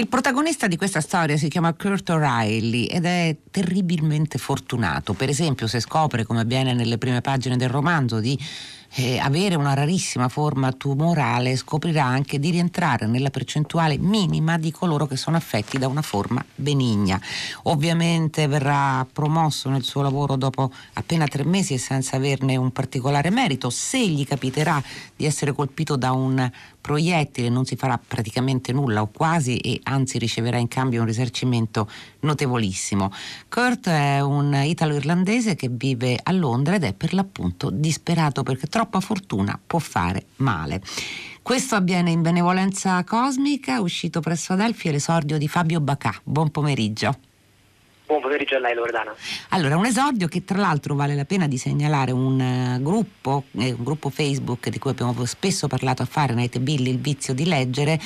Il protagonista di questa storia si chiama Kurt O'Reilly ed è terribilmente fortunato. Per esempio, se scopre, come avviene nelle prime pagine del romanzo, di eh, avere una rarissima forma tumorale scoprirà anche di rientrare nella percentuale minima di coloro che sono affetti da una forma benigna. Ovviamente verrà promosso nel suo lavoro dopo appena tre mesi e senza averne un particolare merito. Se gli capiterà di essere colpito da un proiettile non si farà praticamente nulla o quasi e anzi riceverà in cambio un risarcimento notevolissimo. Kurt è un italo-irlandese che vive a Londra ed è per l'appunto disperato perché troppa fortuna può fare male. Questo avviene in Benevolenza Cosmica, uscito presso Adelphi, l'esordio di Fabio Bacà. Buon pomeriggio. Buon pomeriggio a lei Loredana. Allora, un esordio che tra l'altro vale la pena di segnalare un uh, gruppo, eh, un gruppo Facebook di cui abbiamo spesso parlato a fare, Night Billy, il vizio di leggere,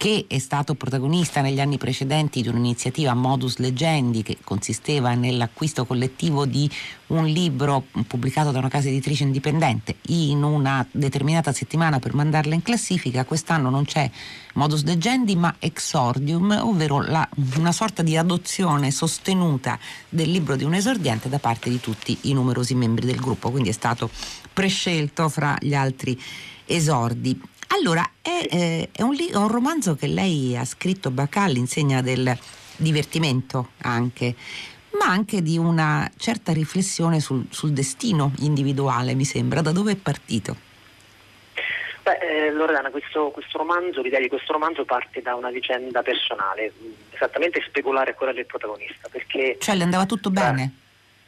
che è stato protagonista negli anni precedenti di un'iniziativa Modus Legendi che consisteva nell'acquisto collettivo di un libro pubblicato da una casa editrice indipendente in una determinata settimana per mandarla in classifica. Quest'anno non c'è Modus Legendi ma Exordium, ovvero la, una sorta di adozione sostenuta del libro di un esordiente da parte di tutti i numerosi membri del gruppo, quindi è stato prescelto fra gli altri esordi. Allora, è, eh, è, un, è, un, romanzo che lei ha scritto Bacà all'insegna del divertimento anche, ma anche di una certa riflessione sul, sul destino individuale, mi sembra. Da dove è partito? Beh, eh, Loredana, questo, questo, romanzo, l'idea di questo romanzo parte da una vicenda personale, esattamente speculare quella del protagonista. Perché, cioè le andava tutto bene?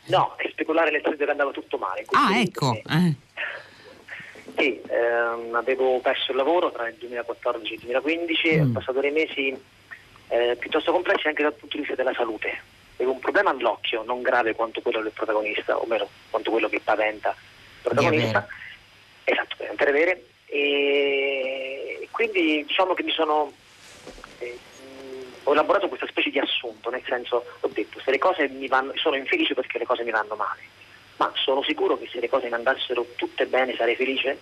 No, è speculare nel senso che andava tutto male. Ah, ecco. Eh. Sì, ehm, avevo perso il lavoro tra il 2014 e il 2015, mm. ho passato dei mesi eh, piuttosto complessi anche dal punto di vista della salute. Avevo un problema all'occhio, non grave quanto quello del protagonista, o meno quanto quello che paventa il protagonista. Esatto, per avere. E quindi diciamo che mi sono eh, ho elaborato questa specie di assunto, nel senso ho detto se le cose mi vanno, sono infelice perché le cose mi vanno male ma sono sicuro che se le cose mi andassero tutte bene sarei felice.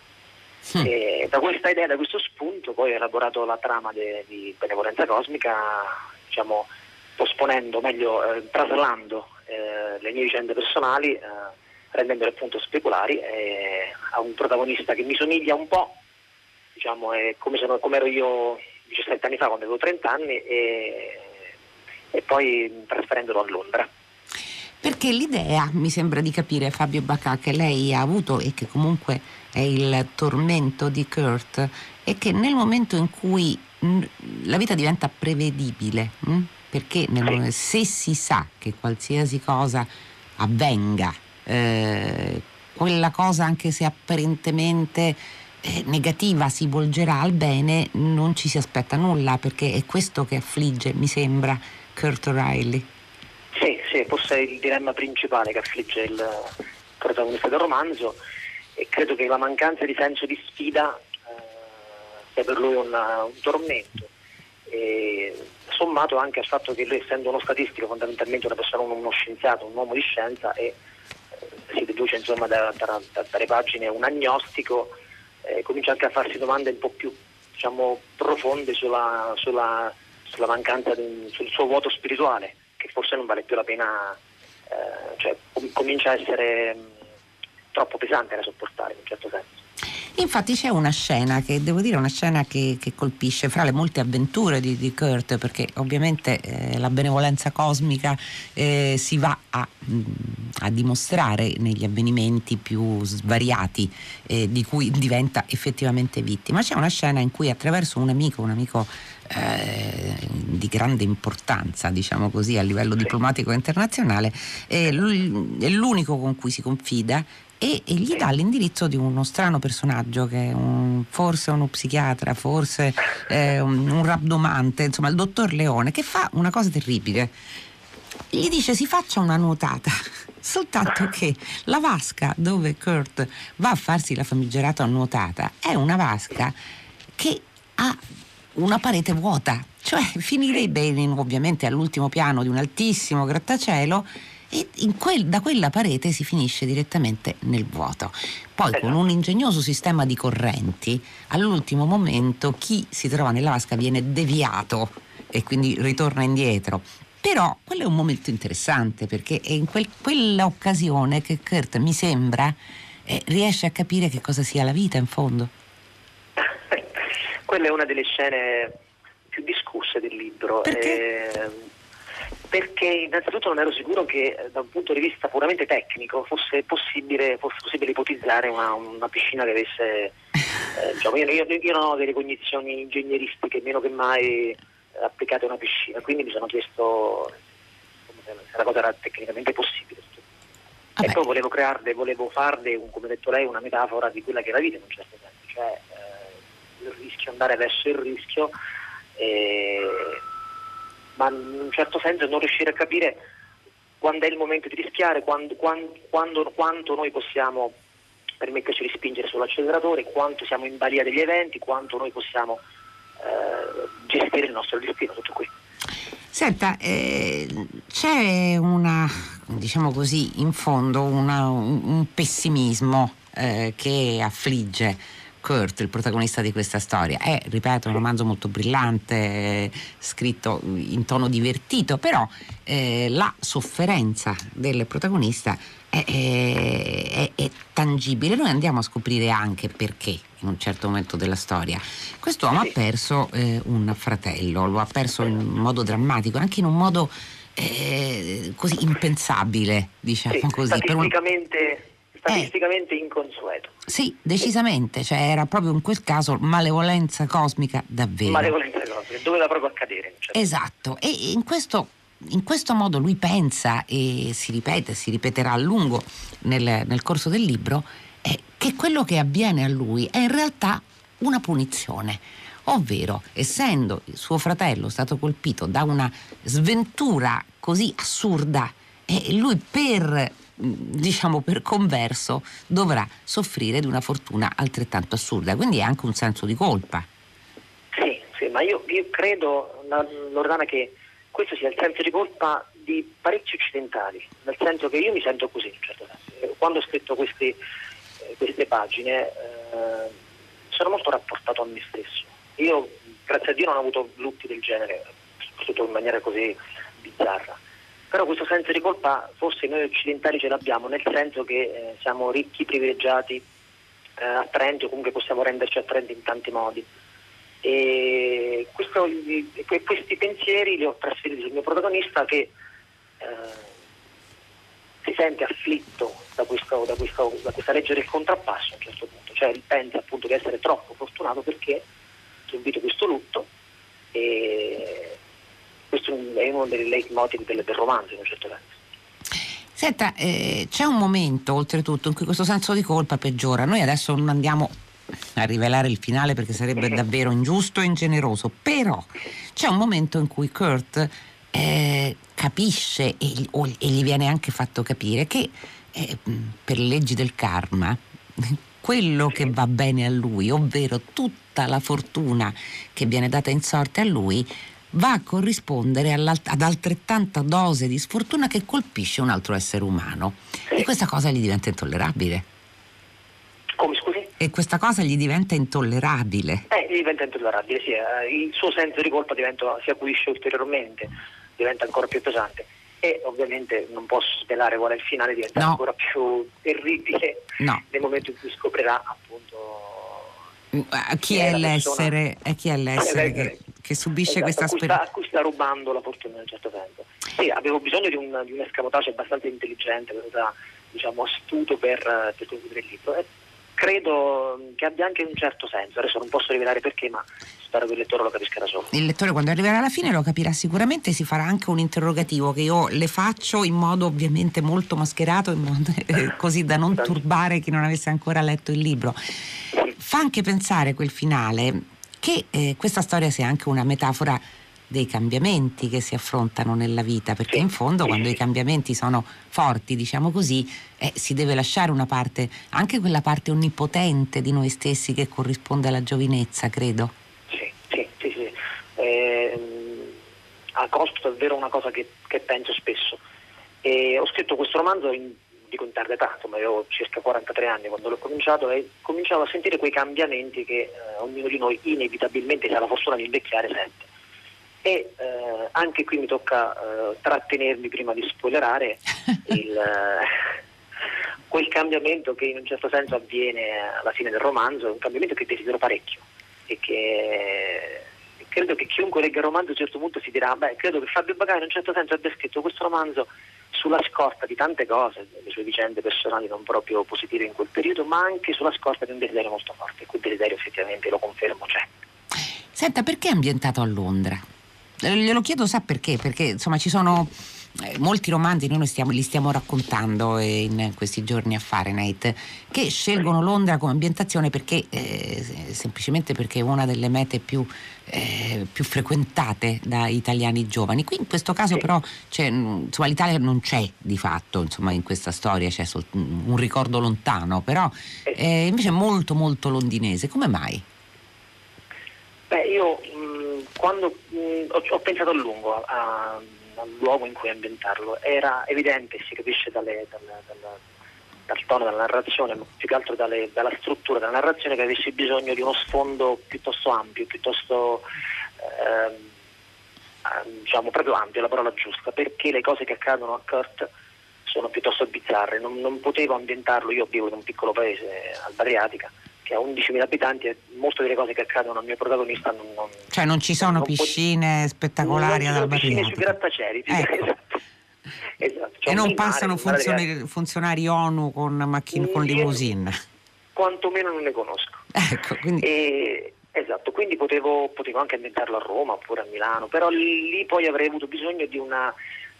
Mm. E da questa idea, da questo spunto, poi ho elaborato la trama de, di Benevolenza Cosmica, diciamo, posponendo, meglio, eh, traslando eh, le mie vicende personali, eh, rendendole appunto speculari, a un protagonista che mi somiglia un po', diciamo, come, sono, come, ero io 17 anni fa quando avevo 30 anni, e, e poi trasferendolo a Londra. Perché l'idea, mi sembra di capire Fabio Bacà, che lei ha avuto e che comunque è il tormento di Kurt, è che nel momento in cui la vita diventa prevedibile, perché nel, se si sa che qualsiasi cosa avvenga, eh, quella cosa anche se apparentemente eh, negativa si volgerà al bene, non ci si aspetta nulla, perché è questo che affligge, mi sembra, Kurt O'Reilly. Forse è il dilemma principale che affligge il protagonista del romanzo e credo che la mancanza di senso di sfida eh, sia per lui una, un tormento. E, sommato anche al fatto che lui essendo uno statistico fondamentalmente una persona, uno scienziato, un uomo di scienza e eh, si deduce insomma da, da, da, dalle pagine un agnostico, eh, comincia anche a farsi domande un po' più diciamo, profonde sulla, sulla, sulla mancanza, di, sul suo vuoto spirituale che forse non vale più la pena, eh, cioè comincia a essere mh, troppo pesante da sopportare in un certo senso. Infatti c'è una scena che devo dire una scena che, che colpisce fra le molte avventure di, di Kurt perché ovviamente eh, la benevolenza cosmica eh, si va a, mh, a, dimostrare negli avvenimenti più svariati eh, di cui diventa effettivamente vittima. C'è una scena in cui attraverso un amico, un amico eh, di grande importanza, diciamo così, a livello diplomatico internazionale, è l'unico con cui si confida e, gli dà l'indirizzo di uno strano personaggio che è un, forse uno psichiatra, forse eh, un, un rabdomante, insomma il dottor Leone, che fa una cosa terribile. Gli dice si faccia una nuotata, soltanto che la vasca dove Kurt va a farsi la famigerata nuotata è una vasca che ha una parete vuota, cioè finirebbe in, ovviamente all'ultimo piano di un altissimo grattacielo e quel, da quella parete si finisce direttamente nel vuoto. Poi con un ingegnoso sistema di correnti, all'ultimo momento chi si trova nella vasca viene deviato e quindi ritorna indietro. Però quello è un momento interessante perché è in quel, quella occasione che Kurt mi sembra eh, riesce a capire che cosa sia la vita in fondo. Quella è una delle scene più discusse del libro. Perché? Eh, perché innanzitutto non ero sicuro che eh, da un punto di vista puramente tecnico fosse possibile, fosse possibile ipotizzare una, una, piscina che avesse... Eh, diciamo, io, io, io, non ho delle cognizioni ingegneristiche meno che mai applicate a una piscina, quindi mi sono chiesto se la cosa era tecnicamente possibile. Vabbè. E poi volevo crearle, volevo farle, un, come ha detto lei, una metafora di quella che è la vita in un certo senso, cioè eh, il rischio, andare verso il rischio, eh, ma in un certo senso non riuscire a capire quando è il momento di rischiare, quando, quando, quando, quanto noi possiamo permetterci di spingere sull'acceleratore, quanto siamo in balia degli eventi, quanto noi possiamo eh, gestire il nostro destino, tutto qui. Senta, eh, c'è una, diciamo così, in fondo una, un, un, pessimismo eh, che affligge Kurt, il protagonista di questa storia. È, ripeto, un romanzo molto brillante, scritto in tono divertito, però eh, la sofferenza del protagonista è, è, è, tangibile. Noi andiamo a scoprire anche perché in un certo momento della storia. Quest'uomo ha perso eh, un fratello, lo ha perso in modo drammatico, anche in un modo eh, così impensabile, diciamo sì, così. Statisticamente, statisticamente eh, inconsueto. Sì, decisamente, cioè era proprio in quel caso malevolenza cosmica davvero. Malevolenza cosmica, doveva proprio accadere. Certo. Esatto, e in questo in questo modo lui pensa e si ripete, si ripeterà a lungo nel, nel corso del libro, eh, che quello che avviene a lui è in realtà una punizione. Ovvero, essendo suo fratello stato colpito da una sventura così assurda, eh, lui per diciamo per converso dovrà soffrire di una fortuna altrettanto assurda, quindi è anche un senso di colpa. Sì, sì ma io, io credo, Loredana, che questo sia il senso di colpa di parecchi occidentali, nel senso che io mi sento così, in certo senso. Quando ho scritto questi, eh, queste pagine eh, sono molto rapportato a me stesso. Io, grazie a Dio, non ho avuto lutti del genere, soprattutto in maniera così bizzarra. Però questo senso di colpa forse noi occidentali ce l'abbiamo, nel senso che eh, siamo ricchi, privilegiati, eh, attraenti o comunque possiamo renderci attraenti in tanti modi. E questo, questi pensieri li ho trasferiti sul mio protagonista che eh, si sente afflitto da, questo, da, questo, da, questa legge del contrappasso a un certo punto, cioè pensa appunto di essere troppo fortunato perché ha subito questo lutto e questo è uno dei leitmotiv del, del romanzo in un certo senso. Senta, eh, c'è un momento oltretutto in cui questo senso di colpa peggiora. Noi adesso non andiamo a rivelare il finale perché sarebbe davvero ingiusto e ingeneroso, però c'è un momento in cui Kurt eh, capisce e, o, e, gli viene anche fatto capire che eh, per le leggi del karma quello che va bene a lui, ovvero tutta la fortuna che viene data in sorte a lui, va a corrispondere ad altrettanta dose di sfortuna che colpisce un altro essere umano. E questa cosa gli diventa intollerabile. Come scusi? E questa cosa gli diventa intollerabile. Eh, gli diventa intollerabile, sì. Eh, il suo senso di colpa diventa, si acuisce ulteriormente, diventa ancora più pesante. E ovviamente non posso svelare qual è il finale, diventa no. ancora più terribile no. nel momento in cui scoprirà appunto mm, chi è, è l'essere, persona, chi è l'essere che, che subisce esatto, questa speranza. A cui sta rubando la fortuna in un certo senso. Sì, avevo bisogno di un, di un escamotage abbastanza intelligente, diciamo, astuto per, per concludere il libro. E credo che abbia anche un certo senso. Adesso non posso rivelare perché, ma spero che il lettore lo capisca da solo. Il lettore quando arriverà alla fine lo capirà sicuramente, si farà anche un interrogativo che io le faccio in modo ovviamente molto mascherato, modo, eh, così da non turbare chi non avesse ancora letto il libro. Fa anche pensare quel finale che eh, questa storia sia anche una metafora dei cambiamenti che si affrontano nella vita, perché in fondo quando i cambiamenti sono forti, diciamo così, eh, si deve lasciare una parte, anche quella parte onnipotente di noi stessi che corrisponde alla giovinezza, credo. Sì, sì, sì, sì. Eh, a costo davvero una cosa che, che penso spesso. E ho scritto questo romanzo in, dico in tarda età, insomma avevo circa 43 anni quando l'ho cominciato e cominciavo a sentire quei cambiamenti che eh, ognuno di noi inevitabilmente, se ha la fortuna di invecchiare, sente. E eh, anche qui mi tocca eh, trattenermi prima di spoilerare il, eh, quel cambiamento che in un certo senso avviene alla fine del romanzo, è un cambiamento che desidero parecchio e che credo che chiunque legga il romanzo a un certo punto si dirà, beh, credo che Fabio Bagai in un certo senso abbia scritto questo romanzo sulla scorta di tante cose, le sue vicende personali non proprio positive in quel periodo, ma anche sulla scorta di un desiderio molto forte, quel desiderio effettivamente lo confermo c'è. Senta, perché è ambientato a Londra? Eh, glielo chiedo, sa perché? Perché insomma ci sono eh, molti romanzi, noi stiamo, li stiamo raccontando eh, in questi giorni a Fahrenheit, che scelgono Londra come ambientazione perché eh, semplicemente perché è una delle mete più, eh, più, frequentate da italiani giovani. Qui in questo caso però insomma, l'Italia non c'è di fatto insomma, in questa storia, c'è sol- un ricordo lontano, però eh, invece è molto molto londinese. Come mai? Beh, io quando mh, ho, ho, pensato a lungo a, a, al luogo in cui ambientarlo, era evidente, si capisce dalle, dalle, dalle, dal tono della narrazione, ma più che altro dalla struttura della narrazione, che avessi bisogno di uno sfondo piuttosto ampio, piuttosto eh, diciamo proprio ampio, la parola giusta, perché le cose che accadono a Kurt sono piuttosto bizzarre, non, non potevo ambientarlo, io vivo in un piccolo paese, Alba Adriatica, che ha 11.000 abitanti e molte delle cose che accadono al mio protagonista non... non cioè non ci sono non piscine spettacolari ad Alba piscine sui grattacieli, ecco. esatto. esatto. Cioè, e non passano mare, funzioni, funzionari ONU con, macchine, con limousine? Quantomeno non ne conosco. Ecco, quindi... e, esatto, quindi potevo, potevo, anche ambientarlo a Roma oppure a Milano, però lì poi avrei avuto bisogno di una,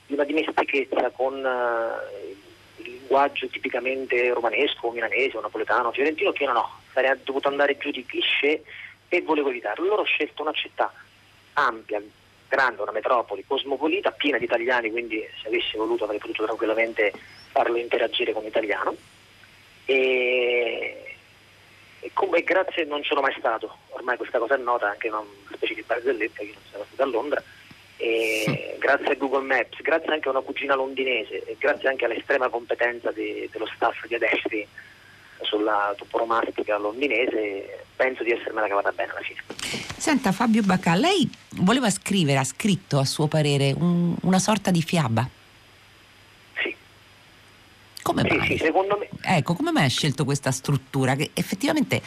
di una dimestichezza con... Uh, il linguaggio tipicamente romanesco, milanese, napoletano, fiorentino, che non ho, sarei dovuto andare giù di cliché e volevo evitarlo. Allora ho scelto una città ampia, grande, una metropoli, cosmopolita, piena di italiani, quindi se avessi voluto avrei potuto tranquillamente farlo interagire con l'italiano. E, e come grazie non sono mai stato, ormai questa cosa è nota anche una specie di barzelletta, che non sono stato a Londra, e grazie a Google Maps, grazie anche a una cugina londinese e grazie anche all'estrema competenza di, dello staff di Adestri sulla toporomastica londinese, penso di essermela cavata bene alla fine. Senta Fabio Bacà, lei voleva scrivere, ha scritto a suo parere un, una sorta di fiaba? Sì. Come sì, mai? Sì, secondo me. Ecco, come mai ha scelto questa struttura che effettivamente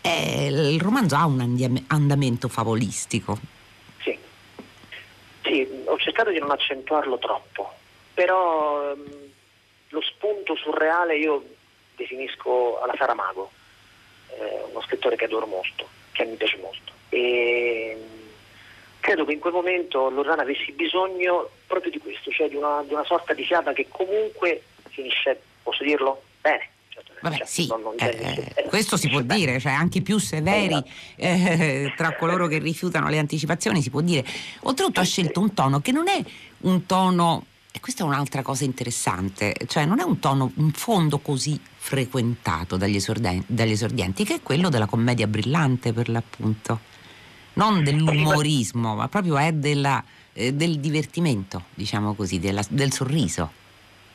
è, il romanzo ha un andamento favolistico? Sì, ho cercato di non accentuarlo troppo, però um, lo spunto surreale io definisco alla Saramago, eh, uno scrittore che adoro molto, che mi piace molto. E credo che in quel momento Lorana avessi bisogno proprio di questo, cioè di una, di una sorta di fiaba che comunque finisce, posso dirlo? Bene. Certo, Vabbè, cioè, sì, non, non eh, eh, questo si può bene. dire, cioè anche i più severi eh, tra coloro che rifiutano le anticipazioni si può dire. Oltretutto ha scelto un tono che non è un tono e questa è un'altra cosa interessante, cioè non è un tono, un fondo così frequentato dagli, esordenti, dagli esordienti, che è quello della commedia brillante per l'appunto, non dell'umorismo, ma proprio è della, eh, del divertimento, diciamo così, della, del sorriso.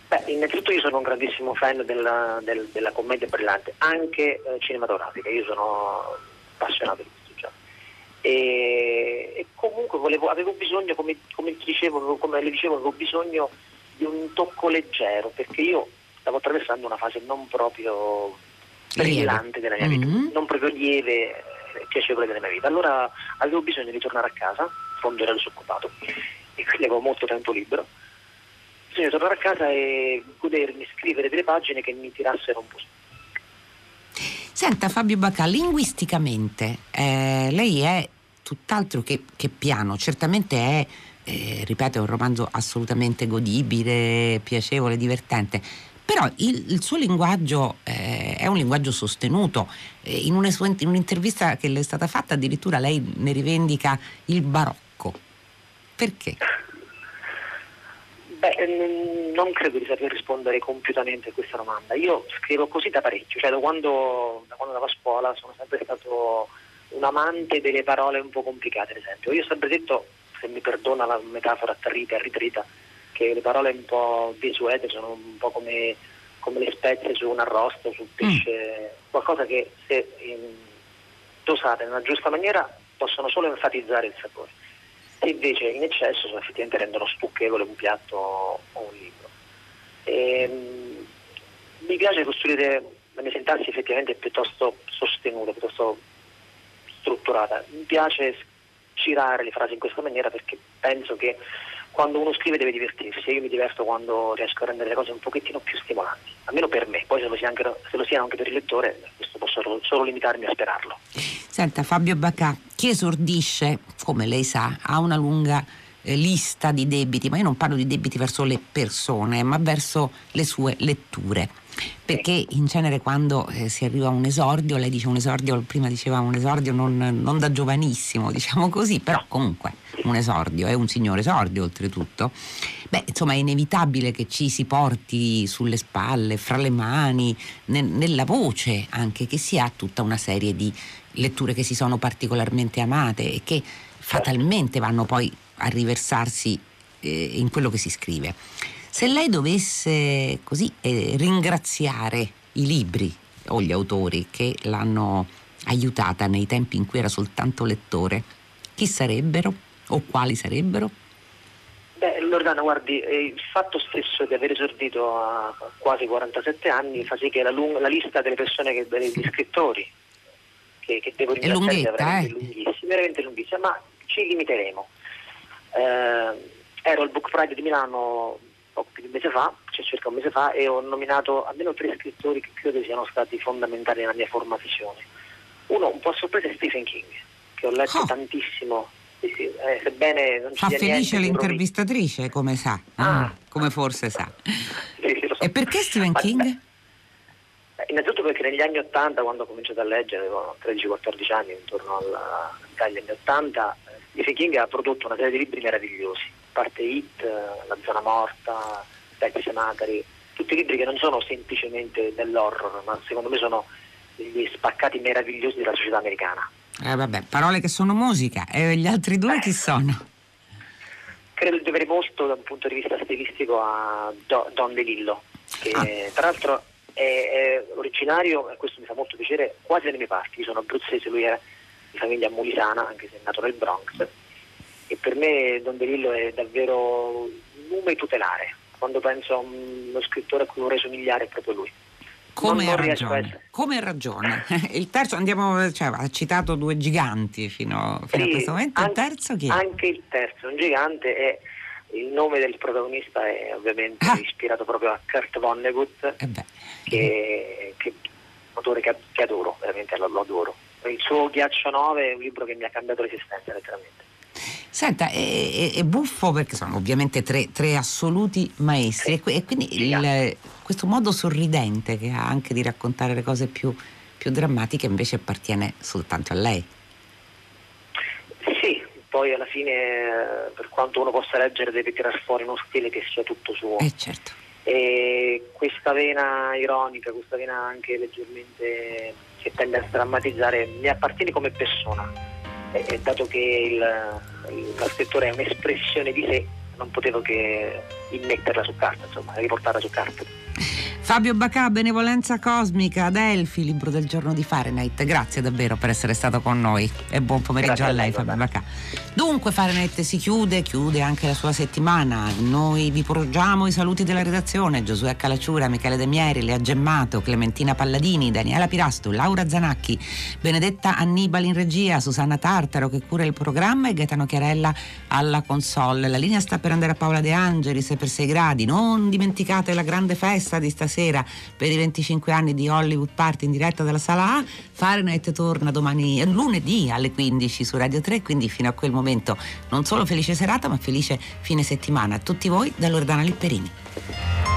Beh, innanzitutto io sono un grandissimo fan della, del, della commedia brillante, anche eh, cinematografica, io sono appassionato di e, e comunque volevo, avevo bisogno, come, come, dicevo, come le dicevo, avevo bisogno di un tocco leggero perché io stavo attraversando una fase non proprio brillante della mia vita, mm-hmm. non proprio lieve e piacevole della mia vita. Allora avevo bisogno di tornare a casa, fondo ero disoccupato e quindi avevo molto tempo libero. Bisogna tornare a casa e godermi, scrivere delle pagine che mi tirassero un po' su. Senta Fabio Bacà, linguisticamente eh, lei è tutt'altro che, che piano, certamente è, eh, ripeto, è un romanzo assolutamente godibile, piacevole, divertente. Però il, il suo linguaggio eh, è un linguaggio sostenuto. Eh, in, in un'intervista che le è stata fatta addirittura lei ne rivendica il barocco. Perché? Beh, non credo di saper rispondere compiutamente a questa domanda. Io scrivo così da parecchio, cioè da quando, da quando andavo a scuola sono sempre stato un amante delle parole un po' complicate, ad esempio. Io ho sempre detto, se mi perdona la metafora attrita e ritrita, che le parole un po' desuete sono un po' come, come le spezie su un arrosto, sul pesce, mm. qualcosa che se in, dosate nella giusta maniera possono solo enfatizzare il sapore. e invece in eccesso effettivamente rendono stucchevole un piatto o un libro. E, ehm, mi piace costruire la mia sintassi effettivamente piuttosto sostenuta, piuttosto strutturata. Mi piace girare le frasi in questa maniera perché penso che quando uno scrive deve divertirsi e io mi diverto quando riesco a rendere le cose un pochettino più stimolanti, almeno per me, poi se lo, sia anche, siano anche per il lettore, questo posso solo, solo limitarmi a sperarlo. Senta Fabio Bacà, chi esordisce, come lei sa, ha una lunga eh, lista di debiti, ma io non parlo di debiti verso le persone, ma verso le sue letture. Perché in genere quando eh, si arriva a un esordio, lei dice un esordio, prima diceva un esordio non, non, da giovanissimo, diciamo così, però comunque un esordio, è un signore esordio oltretutto, beh insomma è inevitabile che ci si porti sulle spalle, fra le mani, ne, nella voce anche, che si ha tutta una serie di letture che si sono particolarmente amate e che fatalmente vanno poi a riversarsi eh, in quello che si scrive. Se lei dovesse così eh, ringraziare i libri o gli autori che l'hanno aiutata nei tempi in cui era soltanto lettore, chi sarebbero o quali sarebbero? Beh, Loredana, guardi, eh, il fatto stesso di aver esordito a quasi 47 anni fa sì che la, lung- la lista delle persone, che, degli scrittori che, che devo ringraziare è veramente eh? lunghissima, veramente lunghissima, ma ci limiteremo. Eh, ero al Book Pride di Milano poco più di un mese fa, cioè circa un mese fa, e ho nominato almeno tre scrittori che credo siano stati fondamentali nella mia formazione. Uno un po' a sorpresa è Stephen King, che ho letto oh. tantissimo. Sì, sì, eh, sebbene non Fa felice l'intervistatrice, come sa, ah. mm, come forse sa. Sì, so. E perché Stephen Ma, King? Beh, innanzitutto perché negli anni Ottanta, quando ho cominciato a leggere, avevo 13-14 anni, intorno agli anni Ottanta, eh, Stephen King ha prodotto una serie di libri meravigliosi parte Hit, La zona morta, Pezzi Semacari, tutti libri che non sono semplicemente dell'horror, ma secondo me sono degli spaccati meravigliosi della società americana. Eh vabbè, parole che sono musica, e gli altri due eh. chi sono? Credo di dovere molto da un punto di vista stilistico a Don DeLillo, che ah. tra l'altro è, è, originario, e questo mi fa molto piacere, quasi dalle mie parti, io sono abruzzese, lui è di famiglia mulisana, anche se è nato nel Bronx e per me Don DeLillo è davvero un nome tutelare. Quando penso a uno scrittore a cui vorrei somigliare è proprio lui. Come ha ragione, come ragione. Il terzo, andiamo, cioè, ha citato due giganti fino, fino sì, a questo momento. il terzo chi è? Anche il terzo, un gigante è il nome del protagonista è ovviamente ah. ispirato proprio a Kurt Vonnegut, eh che, che, è un autore che, che adoro, veramente lo, lo adoro. Il suo Ghiaccio 9 è un libro che mi ha cambiato l'esistenza letteralmente. Senta, è, è, è buffo perché sono ovviamente tre, tre assoluti maestri e, quindi il, questo modo sorridente che ha anche di raccontare le cose più, più drammatiche invece appartiene soltanto a lei. Sì, poi alla fine per quanto uno possa leggere deve tirar fuori uno stile che sia tutto suo. Eh certo. E questa vena ironica, questa vena anche leggermente che tende a drammatizzare mi appartiene come persona e dato che il, il scrittore è un'espressione di sé, non potevo che immetterla su carta, insomma, riportarla su carta. Fabio Bacà, Benevolenza Cosmica, Adelfi, libro del giorno di Fahrenheit. Grazie davvero per essere stato con noi e buon pomeriggio Grazie a lei, Fabio Bacà. Dunque Fahrenheit si chiude, chiude anche la sua settimana. Noi vi porgiamo i saluti della redazione: Giosuè Calacciura, Michele De Mieri, Lea Gemmato, Clementina Palladini, Daniela Pirasto, Laura Zanacchi, Benedetta Annibali in regia, Susanna Tartaro che cura il programma e Gaetano Chiarella alla console. La linea sta per andare a Paola De Angeli, 6 per 6 gradi. Non dimenticate la grande festa di stasera sera per i 25 anni di Hollywood Party in diretta dalla sala A. Fahrenheit torna domani, lunedì alle 15 su Radio 3, quindi fino a quel momento non solo felice serata ma felice fine settimana a tutti voi da Loredana Lipperini.